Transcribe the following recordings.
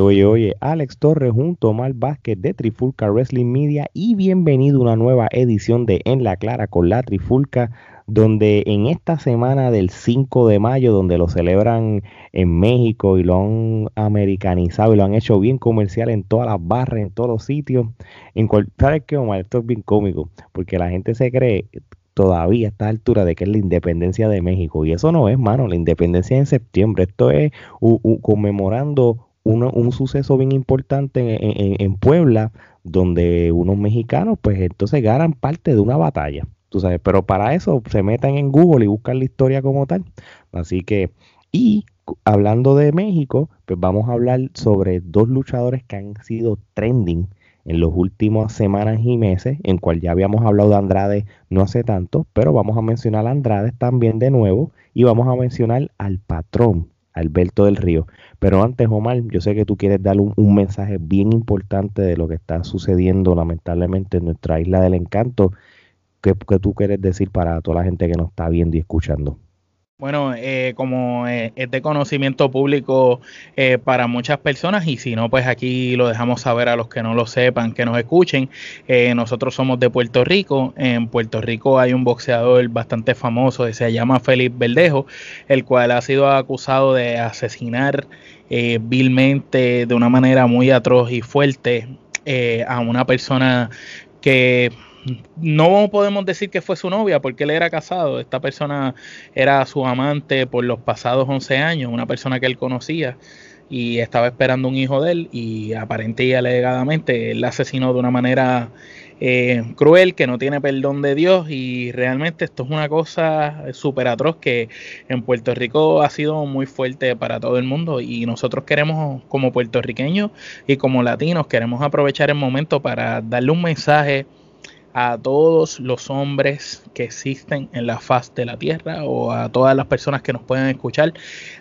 Oye, oye, Alex Torres junto a Omar Vázquez de Trifulca Wrestling Media y bienvenido a una nueva edición de En la Clara con la Trifulca, donde en esta semana del 5 de mayo, donde lo celebran en México y lo han americanizado y lo han hecho bien comercial en todas las barras, en todos los sitios, en cual, ¿sabes qué, Omar? Esto es bien cómico, porque la gente se cree todavía a esta altura de que es la independencia de México. Y eso no es, mano, la independencia es en septiembre. Esto es conmemorando un suceso bien importante en, Puebla, donde unos mexicanos, pues entonces ganan parte de una batalla. Tú sabes, pero para eso se metan en Google y buscan la historia como tal. Así que, y hablando de México, pues vamos a hablar sobre dos luchadores que han sido trending en los últimos semanas y meses, en cual ya habíamos hablado de Andrade no hace tanto, pero vamos a mencionar a Andrade también de nuevo y vamos a mencionar al patrón Alberto del Río. Pero antes, Omar, yo sé que tú quieres dar un, mensaje bien importante de lo que está sucediendo lamentablemente en nuestra isla del encanto. ¿Qué, ¿Qué, tú quieres decir para toda la gente que nos está viendo y escuchando? Bueno, eh, como eh, es de conocimiento público eh, para muchas personas y si no, pues aquí lo dejamos saber a los que no lo sepan, que nos escuchen. nosotros somos de Puerto Rico. En Puerto Rico hay un boxeador bastante famoso se llama Félix Verdejo, el cual ha sido acusado de asesinar vilmente de una manera muy atroz y fuerte a una persona que no podemos decir que fue su novia porque él era casado. Esta persona era su amante por los pasados 11 años, una persona que él conocía y estaba esperando un hijo de él y aparente y alegadamente él la asesinó de una manera eh, cruel que no tiene perdón de Dios y realmente esto es una cosa súper atroz que en Puerto Rico ha sido muy fuerte para todo el mundo y nosotros queremos como puertorriqueños y como latinos queremos aprovechar el momento para darle un mensaje a todos los hombres que existen en la faz de la tierra o a todas las personas que nos puedan escuchar.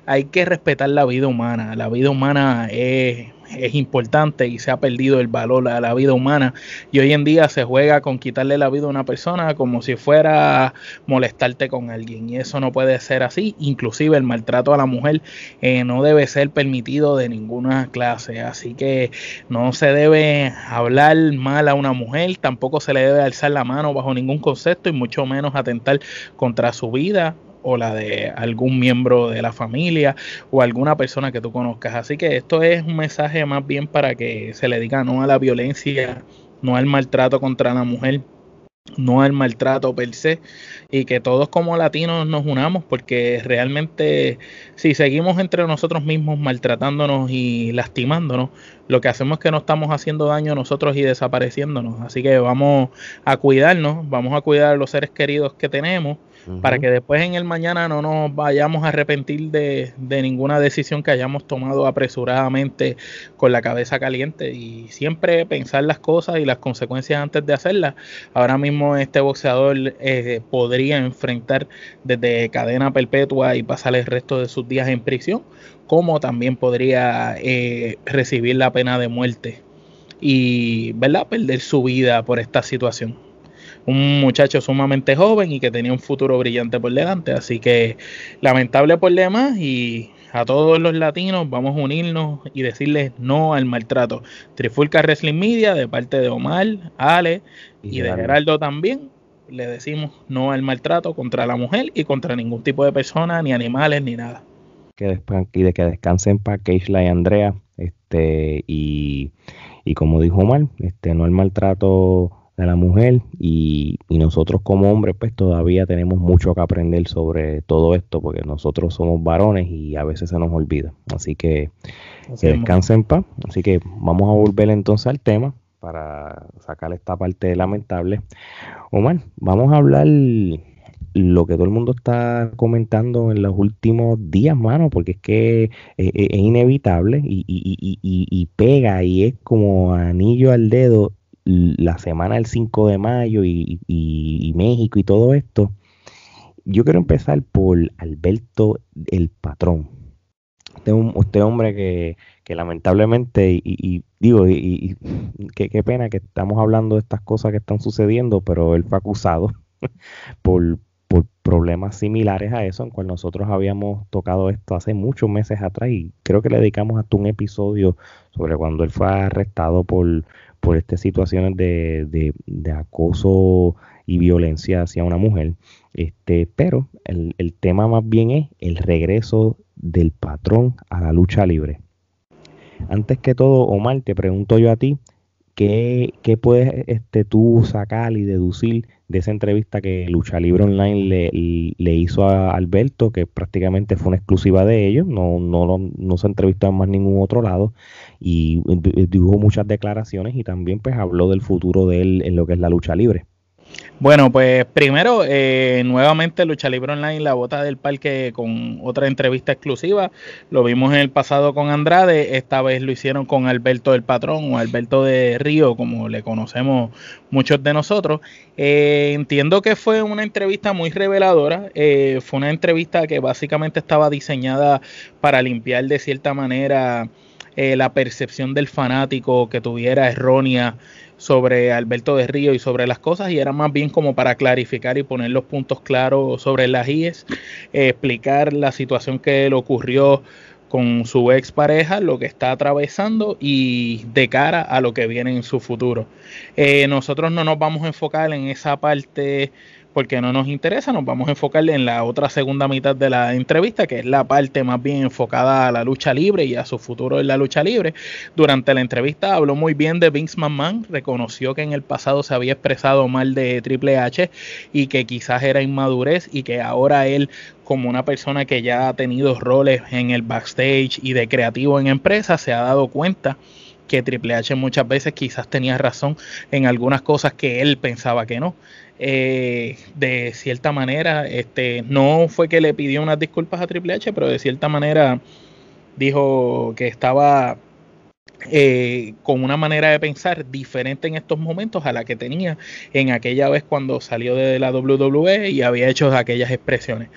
Hay que respetar la vida humana. La vida humana es es importante y se ha perdido el valor a la vida humana. Y hoy en día se juega con quitarle la vida a una persona como si fuera molestarte con alguien. Y eso no puede ser así. Inclusive el maltrato a la mujer eh, no debe ser permitido de ninguna clase. Así que no se debe hablar mal a una mujer tampoco se le debe alzar la mano bajo ningún concepto y mucho menos atentar contra su vida o la de algún miembro de la familia o alguna persona que tú conozcas. Así que esto es un mensaje más bien para que se le diga no a la violencia, no al maltrato contra la mujer no al maltrato per se y que todos como latinos nos unamos porque realmente si seguimos entre nosotros mismos maltratándonos y lastimándonos lo que hacemos es que no estamos haciendo daño a nosotros y desapareciéndonos así que vamos a cuidarnos vamos a cuidar a los seres queridos que tenemos para que después en el mañana no nos vayamos a arrepentir de, ninguna decisión que hayamos tomado apresuradamente con la cabeza caliente y siempre pensar las cosas y las consecuencias antes de hacerlas. Ahora mismo este boxeador eh, podría enfrentar desde cadena perpetua y pasar el resto de sus días en prisión, como también podría eh, recibir la pena de muerte y ¿verdad? perder su vida por esta situación un muchacho sumamente joven y que tenía un futuro brillante por delante. Así que lamentable por demás y a todos los latinos vamos a unirnos y decirles no al maltrato. Trifulca Wrestling Media de parte de Omar, Ale y, de Geraldo también. Le decimos no al maltrato contra la mujer y contra ningún tipo de persona, ni animales, ni nada. Que y de que descansen para Keishla y Andrea. Este, y, y como dijo Omar, este, no al maltrato de la mujer y, nosotros como hombres pues todavía tenemos mucho que aprender sobre todo esto porque nosotros somos varones y a veces se nos olvida. Así que que descansen en paz. Así que vamos a volver entonces al tema para sacar esta parte lamentable. Omar, vamos a hablar lo que todo el mundo está comentando en los últimos días, mano, porque es que es, inevitable y, y, y, y, pega y es como anillo al dedo la semana del 5 de mayo y, México y todo esto, yo quiero empezar por Alberto el Patrón. Este, este hombre que, que lamentablemente, y, digo, y, qué, pena que estamos hablando de estas cosas que están sucediendo, pero él fue acusado por, por problemas similares a eso, en cual nosotros habíamos tocado esto hace muchos meses atrás y creo que le dedicamos hasta un episodio sobre cuando él fue arrestado por, por estas situaciones de, de, acoso y violencia hacia una mujer. Este, pero el, el tema más bien es el regreso del patrón a la lucha libre. Antes que todo, Omar, te pregunto yo a ti, ¿qué, qué puedes este, tú sacar y deducir de esa entrevista que Lucha Libre Online le, hizo a Alberto, que prácticamente fue una exclusiva de ellos, no, no, no se entrevistó en más ningún otro lado, y dijo muchas declaraciones y también pues habló del futuro de él en lo que es la lucha libre. Bueno, pues primero, eh, nuevamente Lucha Libre Online, la bota del parque con otra entrevista exclusiva. Lo vimos en el pasado con Andrade, esta vez lo hicieron con Alberto del Patrón o Alberto de Río, como le conocemos muchos de nosotros. Eh, entiendo que fue una entrevista muy reveladora, eh, fue una entrevista que básicamente estaba diseñada para limpiar de cierta manera la percepción del fanático que tuviera errónea sobre Alberto de Río y sobre las cosas y era más bien como para clarificar y poner los puntos claros sobre las IES, explicar la situación que le ocurrió con su ex pareja, lo que está atravesando y de cara a lo que viene en su futuro. Eh, nosotros no nos vamos a enfocar en esa parte porque no nos interesa, nos vamos a enfocar en la otra segunda mitad de la entrevista, que es la parte más bien enfocada a la lucha libre y a su futuro en la lucha libre. Durante la entrevista habló muy bien de Vince McMahon, reconoció que en el pasado se había expresado mal de Triple H y que quizás era inmadurez y que ahora él como una persona que ya ha tenido roles en el backstage y de creativo en empresas, se ha dado cuenta que Triple H muchas veces quizás tenía razón en algunas cosas que él pensaba que no. Eh, de cierta manera, este, no fue que le pidió unas disculpas a Triple H, pero de cierta manera dijo que estaba eh, con una manera de pensar diferente en estos momentos a la que tenía en aquella vez cuando salió de la WWE y había hecho aquellas expresiones.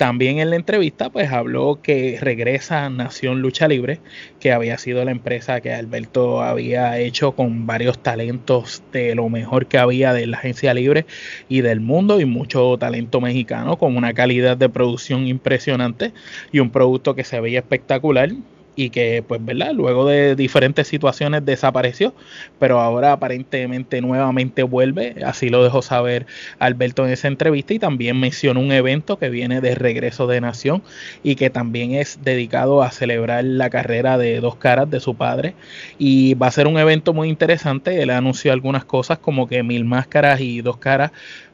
También en la entrevista pues habló que regresa a Nación Lucha Libre, que había sido la empresa que Alberto había hecho con varios talentos de lo mejor que había de la agencia libre y del mundo y mucho talento mexicano con una calidad de producción impresionante y un producto que se veía espectacular y que pues verdad luego de diferentes situaciones desapareció pero ahora aparentemente nuevamente vuelve. Así lo dejó saber Alberto en esa entrevista y también mencionó un evento que viene de regreso de nación y que también es dedicado a celebrar la carrera de dos caras de su padre. Y va a ser un evento muy interesante. Él anunció algunas cosas como que mil máscaras y dos caras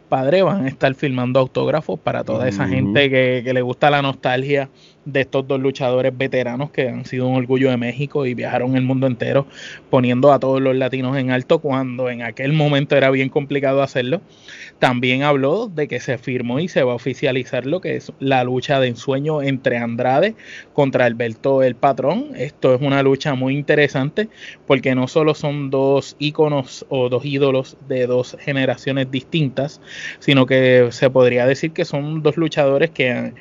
padre van a estar filmando autógrafos para toda esa gente que, que le gusta la nostalgia de estos dos luchadores veteranos que han sido un orgullo de México y viajaron el mundo entero poniendo a todos los latinos en alto cuando en aquel momento era bien complicado hacerlo. También habló de que se firmó y se va a oficializar lo que es la lucha de ensueño entre Andrade contra Alberto el Patrón. Esto es una lucha muy interesante porque no solo son dos íconos o dos ídolos de dos generaciones distintas, sino que se podría decir que son dos luchadores que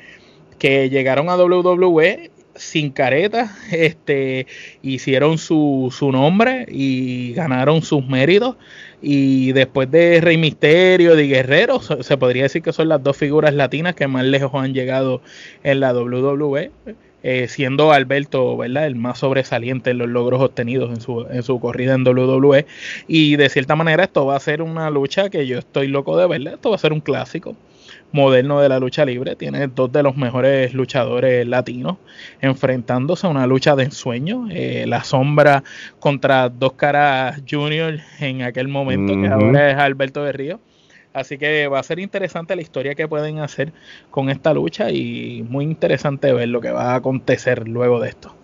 que llegaron a WWE sin careta, este, hicieron su, su nombre y ganaron sus méritos. Y después de Rey Misterio, de Guerrero, se podría decir que son las dos figuras latinas que más lejos han llegado en la WWE. Eh, siendo Alberto ¿verdad? el más sobresaliente en los logros obtenidos en su, en su corrida en WWE. Y de cierta manera esto va a ser una lucha que yo estoy loco de verla. Esto va a ser un clásico moderno de la lucha libre. Tiene dos de los mejores luchadores latinos enfrentándose a una lucha de ensueño. Eh, la sombra contra dos caras junior en aquel momento, que ahora es Alberto de Río. Así que va a ser interesante la historia que pueden hacer con esta lucha y muy interesante ver lo que va a acontecer luego de esto.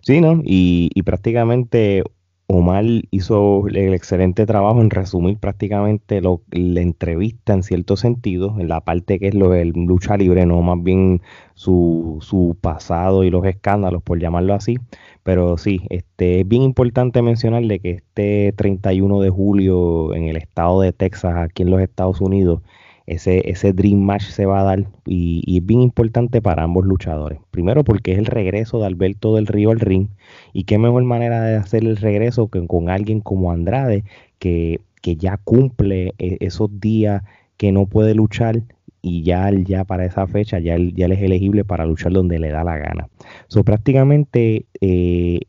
Sí, ¿no? Y, y prácticamente Omar hizo el excelente trabajo en resumir prácticamente lo, la entrevista en cierto sentido, en la parte que es lo de lucha libre, no más bien su, su pasado y los escándalos, por llamarlo así. Pero sí, este, es bien importante mencionarle que este 31 de julio en el estado de Texas, aquí en los Estados Unidos, ese, ese Dream Match se va a dar y, es bien importante para ambos luchadores. Primero porque es el regreso de Alberto del Río al ring y qué mejor manera de hacer el regreso que con alguien como Andrade que, que ya cumple e, esos días que no puede luchar y ya, ya para esa fecha ya, ya es elegible para luchar donde le da la gana. So, prácticamente eh,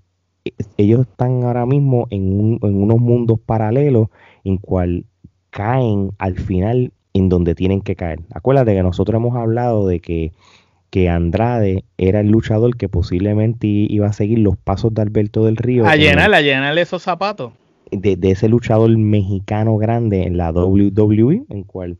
ellos están ahora mismo en, en, unos mundos paralelos en cual caen al final en donde tienen que caer. Acuérdate que nosotros hemos hablado de que, que Andrade era el luchador que posiblemente iba a seguir los pasos de Alberto del Río. A llenar, a llenar esos zapatos. De, de, ese luchador mexicano grande en la WWE, en cual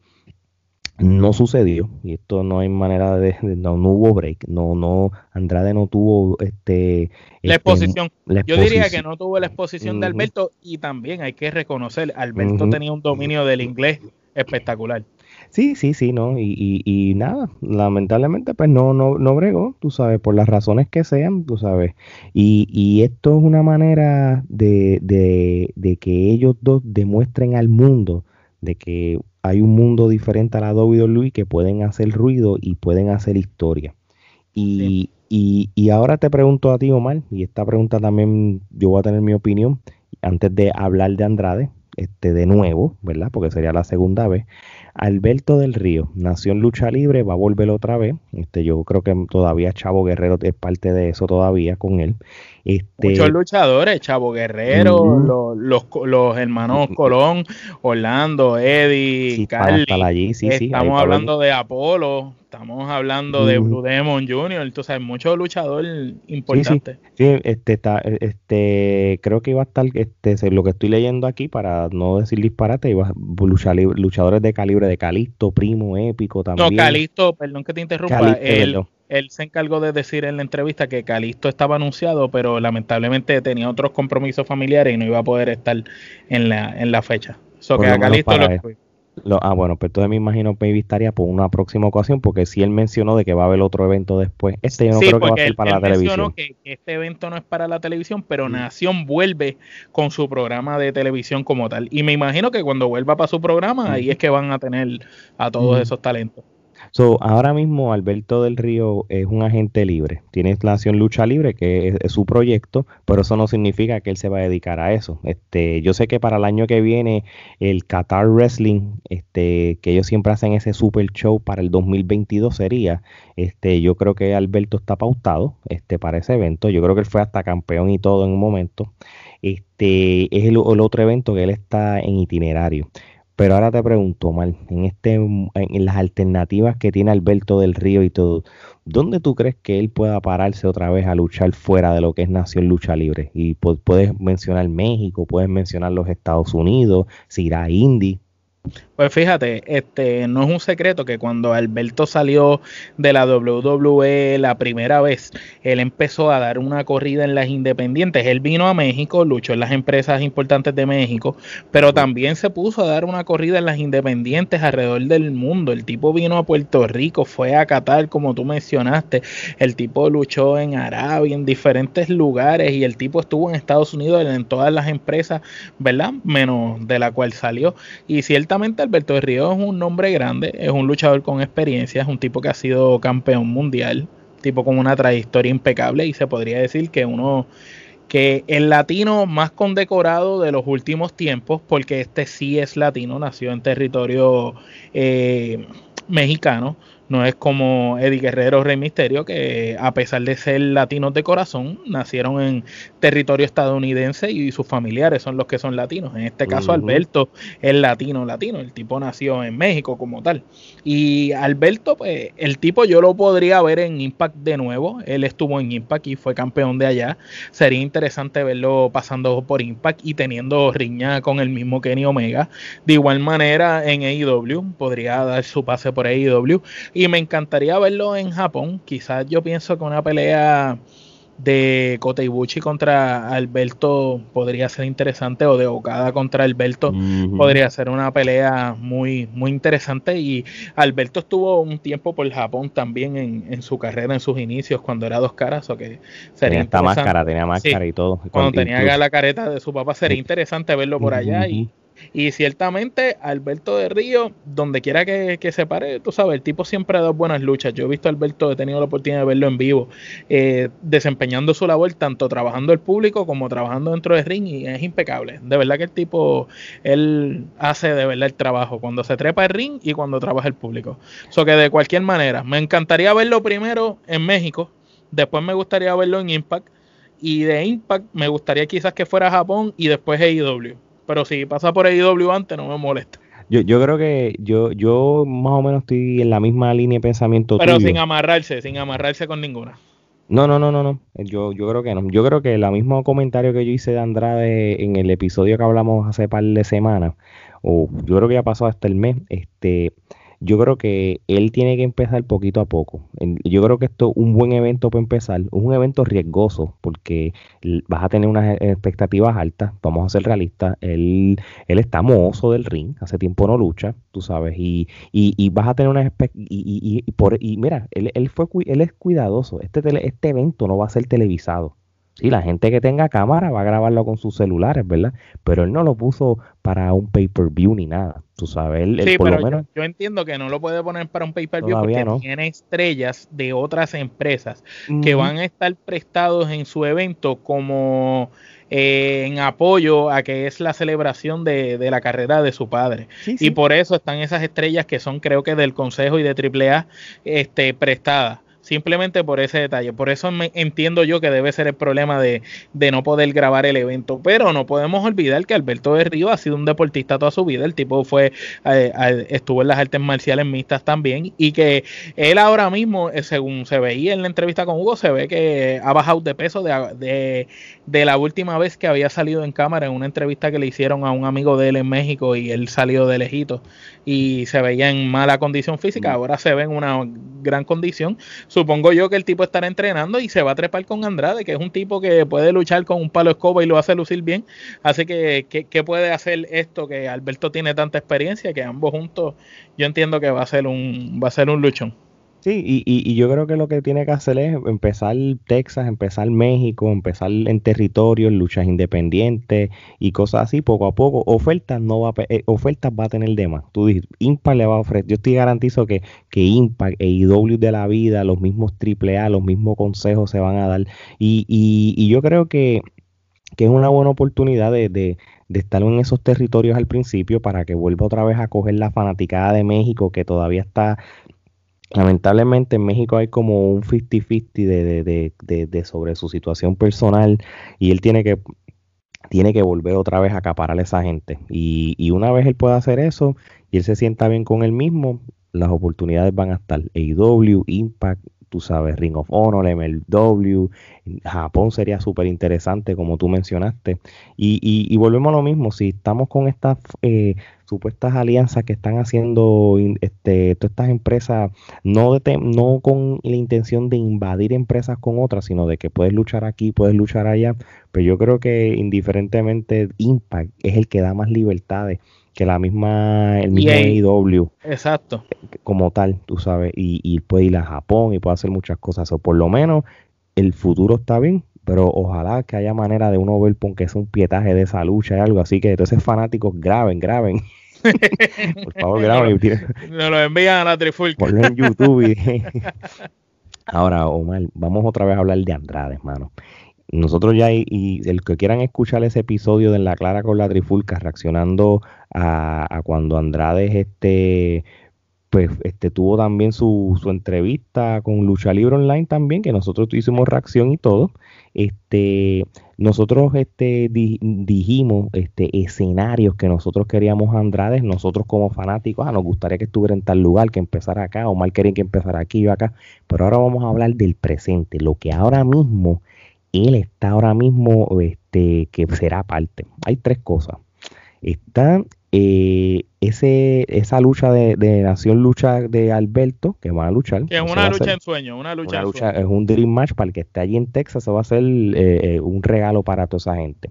no sucedió y esto no hay manera de, no, hubo break no no Andrade no tuvo este la este, exposición yo diría que no tuvo la exposición de Alberto y también hay que reconocer Alberto tenía un dominio del inglés espectacular. Sí sí sí no y, y, nada lamentablemente pues no no no bregó tú sabes por las razones que sean tú sabes. Y, y esto es una manera de, de, de que ellos dos demuestren al mundo de que hay un mundo diferente a la WWE que pueden hacer ruido y pueden hacer historia. Y, y, y, ahora te pregunto a ti, Omar, y esta pregunta también yo voy a tener mi opinión antes de hablar de Andrade, este de nuevo, ¿verdad? Porque sería la segunda vez. Alberto del Río nació en lucha libre, va a volver otra vez. Este, yo creo que todavía Chavo Guerrero es parte de eso todavía con él. Este, Muchos luchadores, Chavo Guerrero, los, los, hermanos Colón, Orlando, Eddie, sí, Carly. sí, estamos hablando de Apolo, estamos hablando de Blue Demon Jr., tú sabes, mucho luchador importante. Sí, este, está, este, creo que iba a estar, este, lo que estoy leyendo aquí, para no decir disparate, iba a luchar, luchadores de calibre de Calisto, Primo, Épico también. No, Calisto, perdón que te interrumpa, él, él se encargó de decir en la entrevista que Calisto estaba anunciado, pero lamentablemente tenía otros compromisos familiares y no iba a poder estar en la, en la fecha. So que a Calisto lo, ah, bueno, pues entonces me imagino que estaría por una próxima ocasión, porque si él mencionó de que va a haber otro evento después. Este yo no creo que va a ser para la televisión. Que, que este evento no es para la televisión, pero Nación vuelve con su programa de televisión como tal. Y me imagino que cuando vuelva para su programa, ahí es que van a tener a todos esos talentos. So, ahora mismo Alberto del Río es un agente libre, tiene la acción Lucha Libre, que es, su proyecto, pero eso no significa que él se va a dedicar a eso. Este, yo sé que para el año que viene el Qatar Wrestling, este, que ellos siempre hacen ese super show para el 2022 sería, este, yo creo que Alberto está pautado, este, para ese evento. Yo creo que él fue hasta campeón y todo en un momento. Este, es el otro evento que él está en itinerario. Pero ahora te pregunto, Mal, en, este, en las alternativas que tiene Alberto del Río y todo, ¿dónde tú crees que él pueda pararse otra vez a luchar fuera de lo que es Nación Lucha Libre? Y puedes mencionar México, puedes mencionar los Estados Unidos, si irá a Indy. Pues fíjate, este no es un secreto que cuando Alberto salió de la WWE la primera vez, él empezó a dar una corrida en las independientes. Él vino a México, luchó en las empresas importantes de México, pero también se puso a dar una corrida en las independientes alrededor del mundo. El tipo vino a Puerto Rico, fue a Qatar, como tú mencionaste. El tipo luchó en Arabia, en diferentes lugares, y el tipo estuvo en Estados Unidos en todas las empresas, ¿verdad? Menos de la cual salió. Y Alberto de Río es un nombre grande, es un luchador con experiencia, es un tipo que ha sido campeón mundial, tipo con una trayectoria impecable y se podría decir que uno que el latino más condecorado de los últimos tiempos, porque este sí es latino, nació en territorio eh, mexicano, no es como Eddie Guerrero Rey Misterio, que a pesar de ser latinos de corazón, nacieron en territorio estadounidense y sus familiares son los que son latinos. En este caso, Alberto es latino, latino. El tipo nació en México como tal. Y Alberto, pues, el tipo yo lo podría ver en Impact de nuevo. Él estuvo en Impact y fue campeón de allá. Sería interesante verlo pasando por Impact y teniendo riña con el mismo Kenny Omega. De igual manera, en AEW, podría dar su pase por AEW y me encantaría verlo en Japón. Quizás yo pienso que una pelea de Kota Ibushi contra Alberto podría ser interesante o de Okada contra Alberto podría ser una pelea muy muy interesante. Y Alberto estuvo un tiempo por Japón también en, su carrera en sus inicios cuando era dos caras o que sería tenía máscara tenía máscara y todo. Cuando tenía la careta de su papá sería interesante verlo por allá y Y ciertamente, Alberto de Río, donde quiera que, se pare, tú sabes, el tipo siempre ha dado buenas luchas. Yo he visto a Alberto, he tenido la oportunidad de verlo en vivo, eh, desempeñando su labor, tanto trabajando el público como trabajando dentro del ring, y es impecable. De verdad que el tipo, él hace de verdad el trabajo cuando se trepa el ring y cuando trabaja el público. So que de cualquier manera, me encantaría verlo primero en México, después me gustaría verlo en Impact, y de Impact me gustaría quizás que fuera Japón y después AEW pero si pasa por AEW antes no me molesta. Yo, yo creo que yo, yo más o menos estoy en la misma línea de pensamiento. Pero sin amarrarse, sin amarrarse con ninguna. No, no, no, no, no. Yo, yo creo que no. Yo creo que el mismo comentario que yo hice de Andrade en el episodio que hablamos hace par de semanas, o yo creo que ya pasó hasta el mes, este, yo creo que él tiene que empezar poquito a poco. Yo creo que esto es un buen evento para empezar, es un evento riesgoso porque vas a tener unas expectativas altas, vamos a ser realistas, él, él está mozo del ring, hace tiempo no lucha, tú sabes, y, y, y vas a tener unas y, y, por, y mira, él, él, fue, él es cuidadoso, este, este evento no va a ser televisado. Sí, la gente que tenga cámara va a grabarlo con sus celulares, ¿verdad? Pero él no lo puso para un pay-per-view ni nada. Tú sabes, él, sí, por lo menos... yo, entiendo que no lo puede poner para un pay-per-view porque tiene estrellas de otras empresas que van a estar prestados en su evento como eh, en apoyo a que es la celebración de, la carrera de su padre. Y por eso están esas estrellas que son creo que del Consejo y de AAA este, prestadas simplemente por ese detalle. Por eso me entiendo yo que debe ser el problema de, no poder grabar el evento. Pero no podemos olvidar que Alberto de Río ha sido un deportista toda su vida. El tipo fue eh, estuvo en las artes marciales mixtas también y que él ahora mismo, eh, según se veía en la entrevista con Hugo, se ve que ha bajado de peso de, de, la última vez que había salido en cámara en una entrevista que le hicieron a un amigo de él en México y él salió de lejito y se veía en mala condición física. Mm. Ahora se ve en una gran condición supongo yo que el tipo estará entrenando y se va a trepar con Andrade, que es un tipo que puede luchar con un palo escoba y lo hace lucir bien. Así que, ¿qué, puede hacer esto que Alberto tiene tanta experiencia? Que ambos juntos, yo entiendo que va a ser un, va a ser un luchón. Sí, y, y, yo creo que lo que tiene que hacer es empezar Texas, empezar México, empezar en territorios, luchas independientes y cosas así, poco a poco. Ofertas no va a, eh, ofertas va a tener de más. Tú dices, Impact le va a ofrecer. Yo estoy garantizo que, que Impact, EIW de la vida, los mismos AAA, los mismos consejos se van a dar. Y, y, y yo creo que, que es una buena oportunidad de, de, de estar en esos territorios al principio para que vuelva otra vez a coger la fanaticada de México que todavía está lamentablemente en México hay como un 50-50 de, de, sobre su situación personal y él tiene que tiene que volver otra vez a acaparar a esa gente. Y, y, una vez él pueda hacer eso y él se sienta bien con él mismo, las oportunidades van a estar. AEW, Impact, tú sabes, Ring of Honor, MLW, Japón sería súper interesante, como tú mencionaste. Y, y, volvemos a lo mismo, si estamos con estas eh, supuestas alianzas que están haciendo este, todas estas empresas, no, no con la intención de invadir empresas con otras, sino de que puedes luchar aquí, puedes luchar allá, pero yo creo que indiferentemente Impact es el que da más libertades que la misma, el mismo AEW. Exacto. Como tal, tú sabes, y, y puede ir a Japón y puede hacer muchas cosas, o por lo menos el futuro está bien, pero ojalá que haya manera de uno ver que es un pietaje de esa lucha y algo así que entonces fanáticos graben, graben. por favor, graben. Nos lo envían a la trifulca. Ponlo en YouTube. Ahora, Omar, vamos otra vez a hablar de Andrade, hermano nosotros ya, y, el que quieran escuchar ese episodio de En la Clara con la Trifulca, reaccionando a, cuando Andrade este, pues, este, tuvo también su, su, entrevista con Lucha Libre Online también, que nosotros hicimos reacción y todo. Este, nosotros este, dijimos este, escenarios que nosotros queríamos Andrade, nosotros como fanáticos, ah, nos gustaría que estuviera en tal lugar, que empezara acá, o mal querían que empezara aquí o acá, pero ahora vamos a hablar del presente, lo que ahora mismo él está ahora mismo, este, que será parte. Hay tres cosas. Está eh, ese, esa lucha de, Nación Lucha de Alberto, que van a luchar. Que es una lucha en sueño, una lucha, Es un Dream Match para el que esté allí en Texas, eso va a ser eh, eh, un regalo para toda esa gente.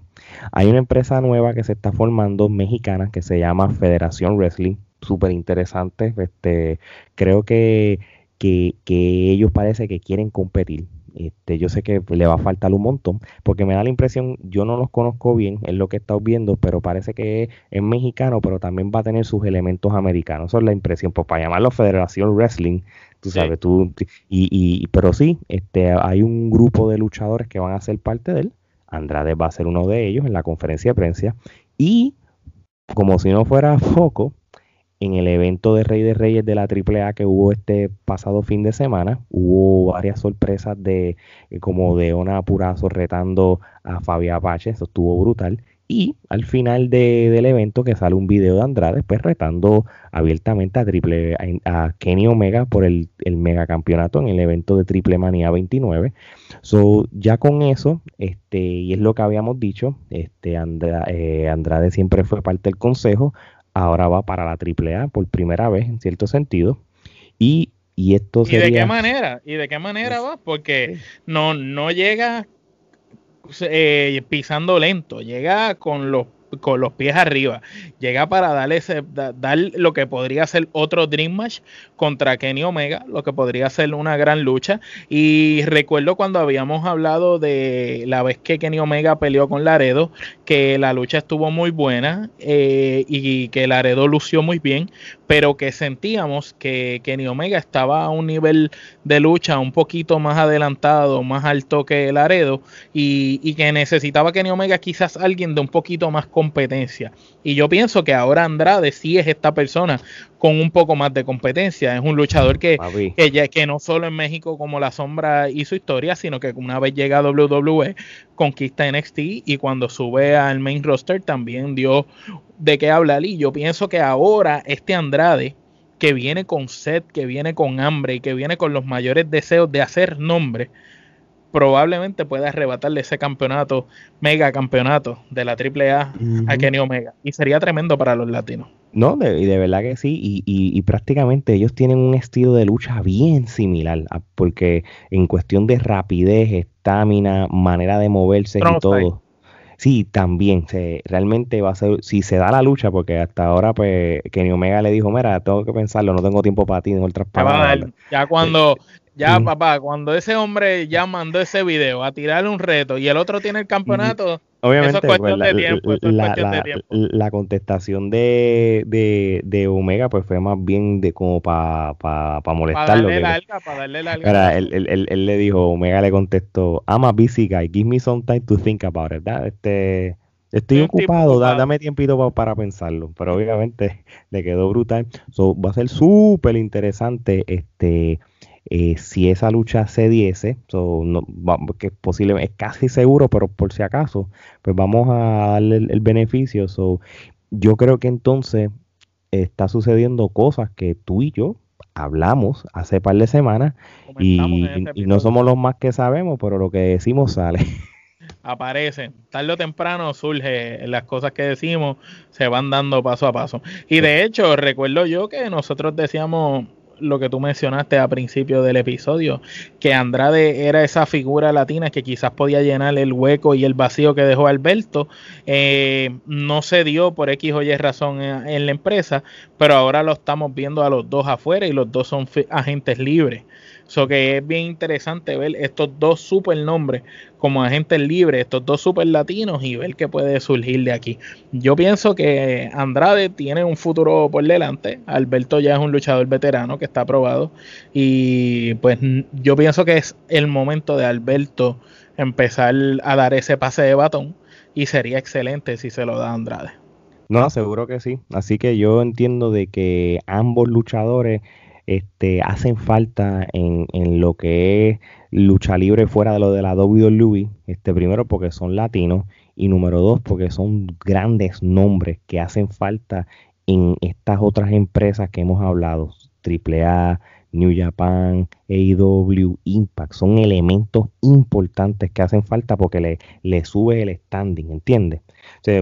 Hay una empresa nueva que se está formando, mexicana, que se llama Federación Wrestling, súper interesante. Este, creo que, que, que ellos parece que quieren competir Este, yo sé que le va a faltar un montón, porque me da la impresión, yo no los conozco bien, es lo que he estado viendo, pero parece que es, mexicano, pero también va a tener sus elementos americanos. Esa es la impresión, pues para llamarlo Federación Wrestling, tú sabes, tú, y, y, pero sí, este, hay un grupo de luchadores que van a ser parte de él. Andrade va a ser uno de ellos en la conferencia de prensa. Y como si no fuera poco, en el evento de Rey de Reyes de la AAA que hubo este pasado fin de semana, hubo varias sorpresas de eh, como de Ona Purazo retando a Fabi Apache, eso estuvo brutal. Y al final del evento que sale un video de Andrade, pues retando abiertamente a Triple a, Kenny Omega por el, el megacampeonato en el evento de Triple Manía 29. So, ya con eso, este, y es lo que habíamos dicho, este eh, Andrade siempre fue parte del consejo, ahora va para la AAA por primera vez, en cierto sentido. Y, y esto sería... ¿Y de qué manera? ¿Y de qué manera va? Porque no, no llega eh, pisando lento, llega con los con los pies arriba. Llega para darle ese, dar lo que podría ser otro Dream Match contra Kenny Omega, lo que podría ser una gran lucha. Y recuerdo cuando habíamos hablado de la vez que Kenny Omega peleó con Laredo, que la lucha estuvo muy buena eh, y que Laredo lució muy bien, pero que sentíamos que Kenny Omega estaba a un nivel de lucha un poquito más adelantado, más alto que Laredo, y, y que necesitaba Kenny Omega quizás alguien de un poquito más competencia. Y yo pienso que ahora Andrade sí es esta persona con un poco más de competencia. Es un luchador que, que, ya, que no solo en México como la sombra hizo historia, sino que una vez llega a WWE, conquista NXT y cuando sube al main roster también dio de qué hablar. Y yo pienso que ahora este Andrade, que viene con sed, que viene con hambre y que viene con los mayores deseos de hacer nombre, probablemente pueda arrebatarle ese campeonato, mega campeonato de la AAA a Kenny Omega. Y sería tremendo para los latinos. No, de, de verdad que sí, y, y, prácticamente ellos tienen un estilo de lucha bien similar, porque en cuestión de rapidez, estamina, manera de moverse y todo. Sí, también, se, realmente va a ser, si se da la lucha, porque hasta ahora pues Kenny Omega le dijo, mira, tengo que pensarlo, no tengo tiempo para ti, en otras palabras. Ya cuando, ya, papá, cuando ese hombre ya mandó ese video a tirarle un reto y el otro tiene el campeonato, Obviamente, eso es cuestión de tiempo. la, contestación de, de, de, Omega pues fue más bien de como para pa, pa molestarlo. Para darle la para darle la él, él, él, le dijo, Omega le contestó, I'm a busy guy, give me some time to think about it. Este, estoy ocupado, dame tiempito para pensarlo. Pero obviamente le quedó brutal. So, va a ser súper interesante este eh, si esa lucha se diese, que es posible, es casi seguro, pero por si acaso, pues vamos a darle el, beneficio. yo creo que entonces está sucediendo cosas que tú y yo hablamos hace par de semanas y, no somos los más que sabemos, pero lo que decimos sale. Aparece, tarde o temprano surge, las cosas que decimos se van dando paso a paso. Y de hecho, recuerdo yo que nosotros decíamos lo que tú mencionaste a principio del episodio, que Andrade era esa figura latina que quizás podía llenar el hueco y el vacío que dejó Alberto. Eh, no se dio por X o Y razón en, la empresa, pero ahora lo estamos viendo a los dos afuera y los dos son agentes libres. So que es bien interesante ver estos dos super nombres como agentes libres, estos dos super latinos y ver qué puede surgir de aquí. Yo pienso que Andrade tiene un futuro por delante. Alberto ya es un luchador veterano que está aprobado. Y pues yo pienso que es el momento de Alberto empezar a dar ese pase de batón. Y sería excelente si se lo da Andrade. No, seguro que sí. Así que yo entiendo de que ambos luchadores este, hacen falta en, en, lo que es lucha libre fuera de lo de la WWE. Este, primero porque son latinos y número dos porque son grandes nombres que hacen falta en estas otras empresas que hemos hablado. AAA, New Japan, AEW, Impact, son elementos importantes que hacen falta porque le, le sube el standing, ¿entiendes?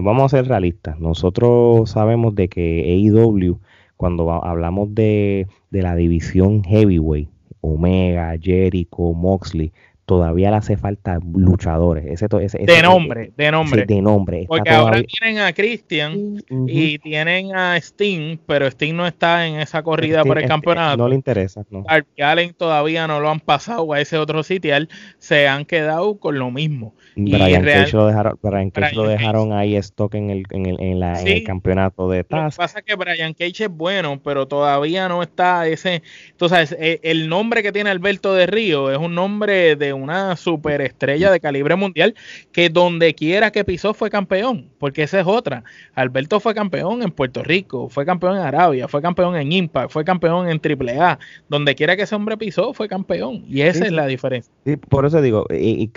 vamos a ser realistas. Nosotros sabemos de que AEW cuando hablamos de, la división heavyweight, Omega, Jericho, Moxley, todavía le hace falta luchadores. Ese, de nombre, de nombre. de nombre. Porque ahora tienen a Christian y tienen a Sting, pero Sting no está en esa corrida por el campeonato. no le interesa. No. Allen todavía no lo han pasado a ese otro sitial. Se han quedado con lo mismo. Brian Cage lo dejaron, Brian Cage lo dejaron ahí stock en el, en el, en la, en el campeonato de Taz. Lo que pasa es que Brian Cage es bueno, pero todavía no está ese. Tú sabes, e, el nombre que tiene Alberto de Río es un nombre de una superestrella de calibre mundial que donde quiera que pisó fue campeón, porque esa es otra. Alberto fue campeón en Puerto Rico, fue campeón en Arabia, fue campeón en Impact, fue campeón en AAA. Donde quiera que ese hombre pisó fue campeón. Y esa es la diferencia. por eso digo, y,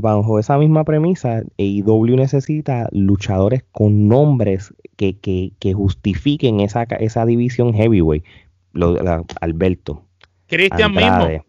bajo esa misma premisa, AEW necesita luchadores con nombres que, que, que justifiquen esa, esa división heavyweight. Lo, Alberto. Cristian mismo.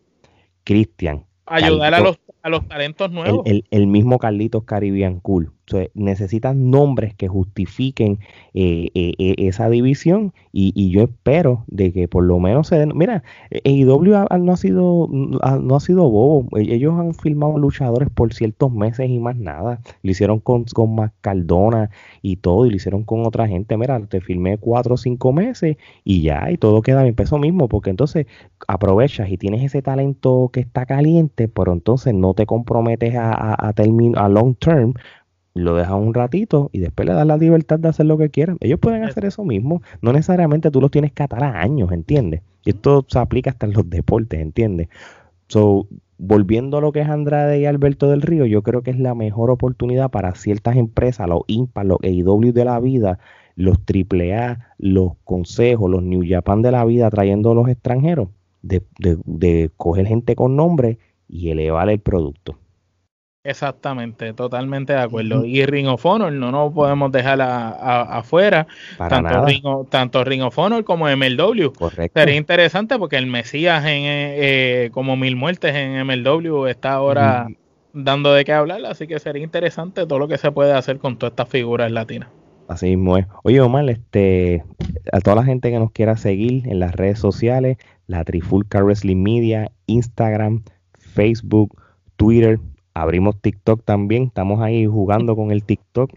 Cristian. Ayudar a los, a los talentos nuevos. El, el, mismo Carlitos Caribbean Cool necesitan nombres que justifiquen eh, eh, eh, esa división y, yo espero de que por lo menos se den. Mira, AEW no ha sido no ha sido bobo. E, ellos han filmado luchadores por ciertos meses y más nada. Lo hicieron con, con Cardona y todo, y lo hicieron con otra gente. Mira, te filmé cuatro o cinco meses y ya, y todo queda bien. Peso mismo, porque entonces aprovechas y tienes ese talento que está caliente, pero entonces no te comprometes a, a, a, a long term lo dejan un ratito y después le das la libertad de hacer lo que quieran. Ellos pueden hacer eso mismo. No necesariamente tú los tienes que atar a años, ¿entiendes? Y esto se aplica hasta en los deportes, ¿entiendes? So, volviendo a lo que es Andrade y Alberto del Río, yo creo que es la mejor oportunidad para ciertas empresas, los IMPA, los EIW de la vida, los AAA, los consejos, los New Japan de la vida, trayendo a los extranjeros, de, de, de coger gente con nombre y elevar el producto. Exactamente, totalmente de acuerdo. Y Ring of Honor no nos podemos dejar afuera, tanto Ring, of, tanto Ring of Honor como MLW. Correcto. Sería interesante porque el Mesías en eh, como Mil Muertes en MLW está ahora dando de qué hablar, así que sería interesante todo lo que se puede hacer con todas estas figuras latinas. Así mismo es. Oye, Omar, este, a toda la gente que nos quiera seguir en las redes sociales, la Trifulca Wrestling Media, Instagram, Facebook, Twitter, abrimos TikTok también, estamos ahí jugando con el TikTok.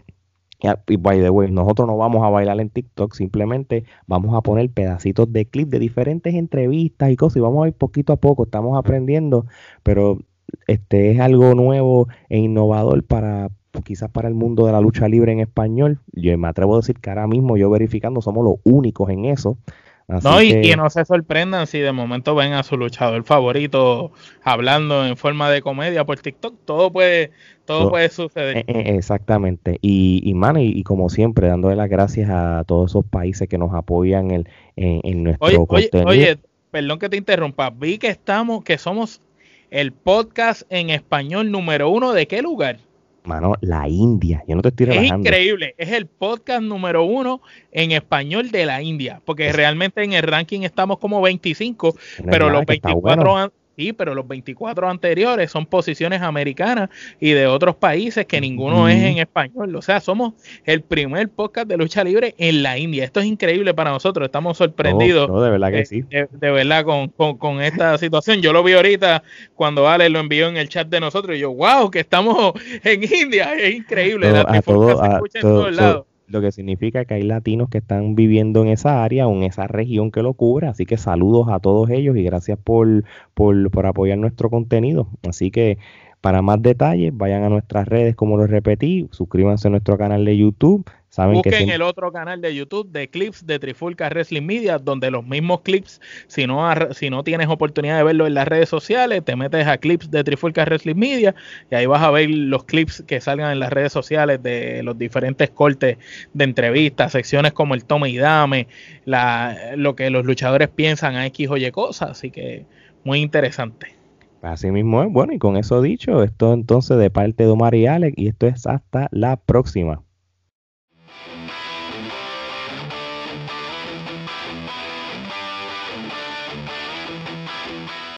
Y by the way, nosotros no vamos a bailar en TikTok, simplemente vamos a poner pedacitos de clip de diferentes entrevistas y cosas y vamos a ir poquito a poco, estamos aprendiendo, pero este es algo nuevo e innovador para quizás para el mundo de la lucha libre en español. Yo me atrevo a decir que ahora mismo yo verificando somos los únicos en eso no, y que no se sorprendan si de momento ven a su luchador favorito hablando en forma de comedia por TikTok, todo puede, todo, puede suceder. Eh, eh, exactamente. Y, y, man, y, como siempre, dándole las gracias a todos esos países que nos apoyan en, en, nuestro oye, contenido. Oye, perdón que te interrumpa, vi que estamos, que somos el podcast en español número uno de qué lugar? Mano, la India. Yo no te estoy relajando. Es increíble. Es el podcast número uno en español de la India. Porque realmente en el ranking estamos como 25, pero los 24, Sí, pero los 24 anteriores son posiciones americanas y de otros países que ninguno es en español. O sea, somos el primer podcast de lucha libre en la India. Esto es increíble para nosotros. Estamos sorprendidos. de verdad que sí. De, verdad con, esta situación. Yo lo vi ahorita cuando Ale lo envió en el chat de nosotros y yo, wow, que estamos en India. Es increíble. la a todo, se escucha en todos lados lo que significa que hay latinos que están viviendo en esa área o en esa región que lo cubre. Así que saludos a todos ellos y gracias por, por, por apoyar nuestro contenido. Así que para más detalles, vayan a nuestras redes, como lo repetí, suscríbanse a nuestro canal de YouTube. Saben Busquen el otro canal de YouTube de clips de Trifulca Wrestling Media, donde los mismos clips, si no, si no tienes oportunidad de verlo en las redes sociales, te metes a clips de Trifulca Wrestling Media y ahí vas a ver los clips que salgan en las redes sociales de los diferentes cortes de entrevistas, secciones como el tome y dame, la, lo que los luchadores piensan a X o Y cosas. Así que muy interesante. Así mismo es. Bueno, y con eso dicho, esto entonces de parte de Omar y Alex, y esto es hasta la próxima.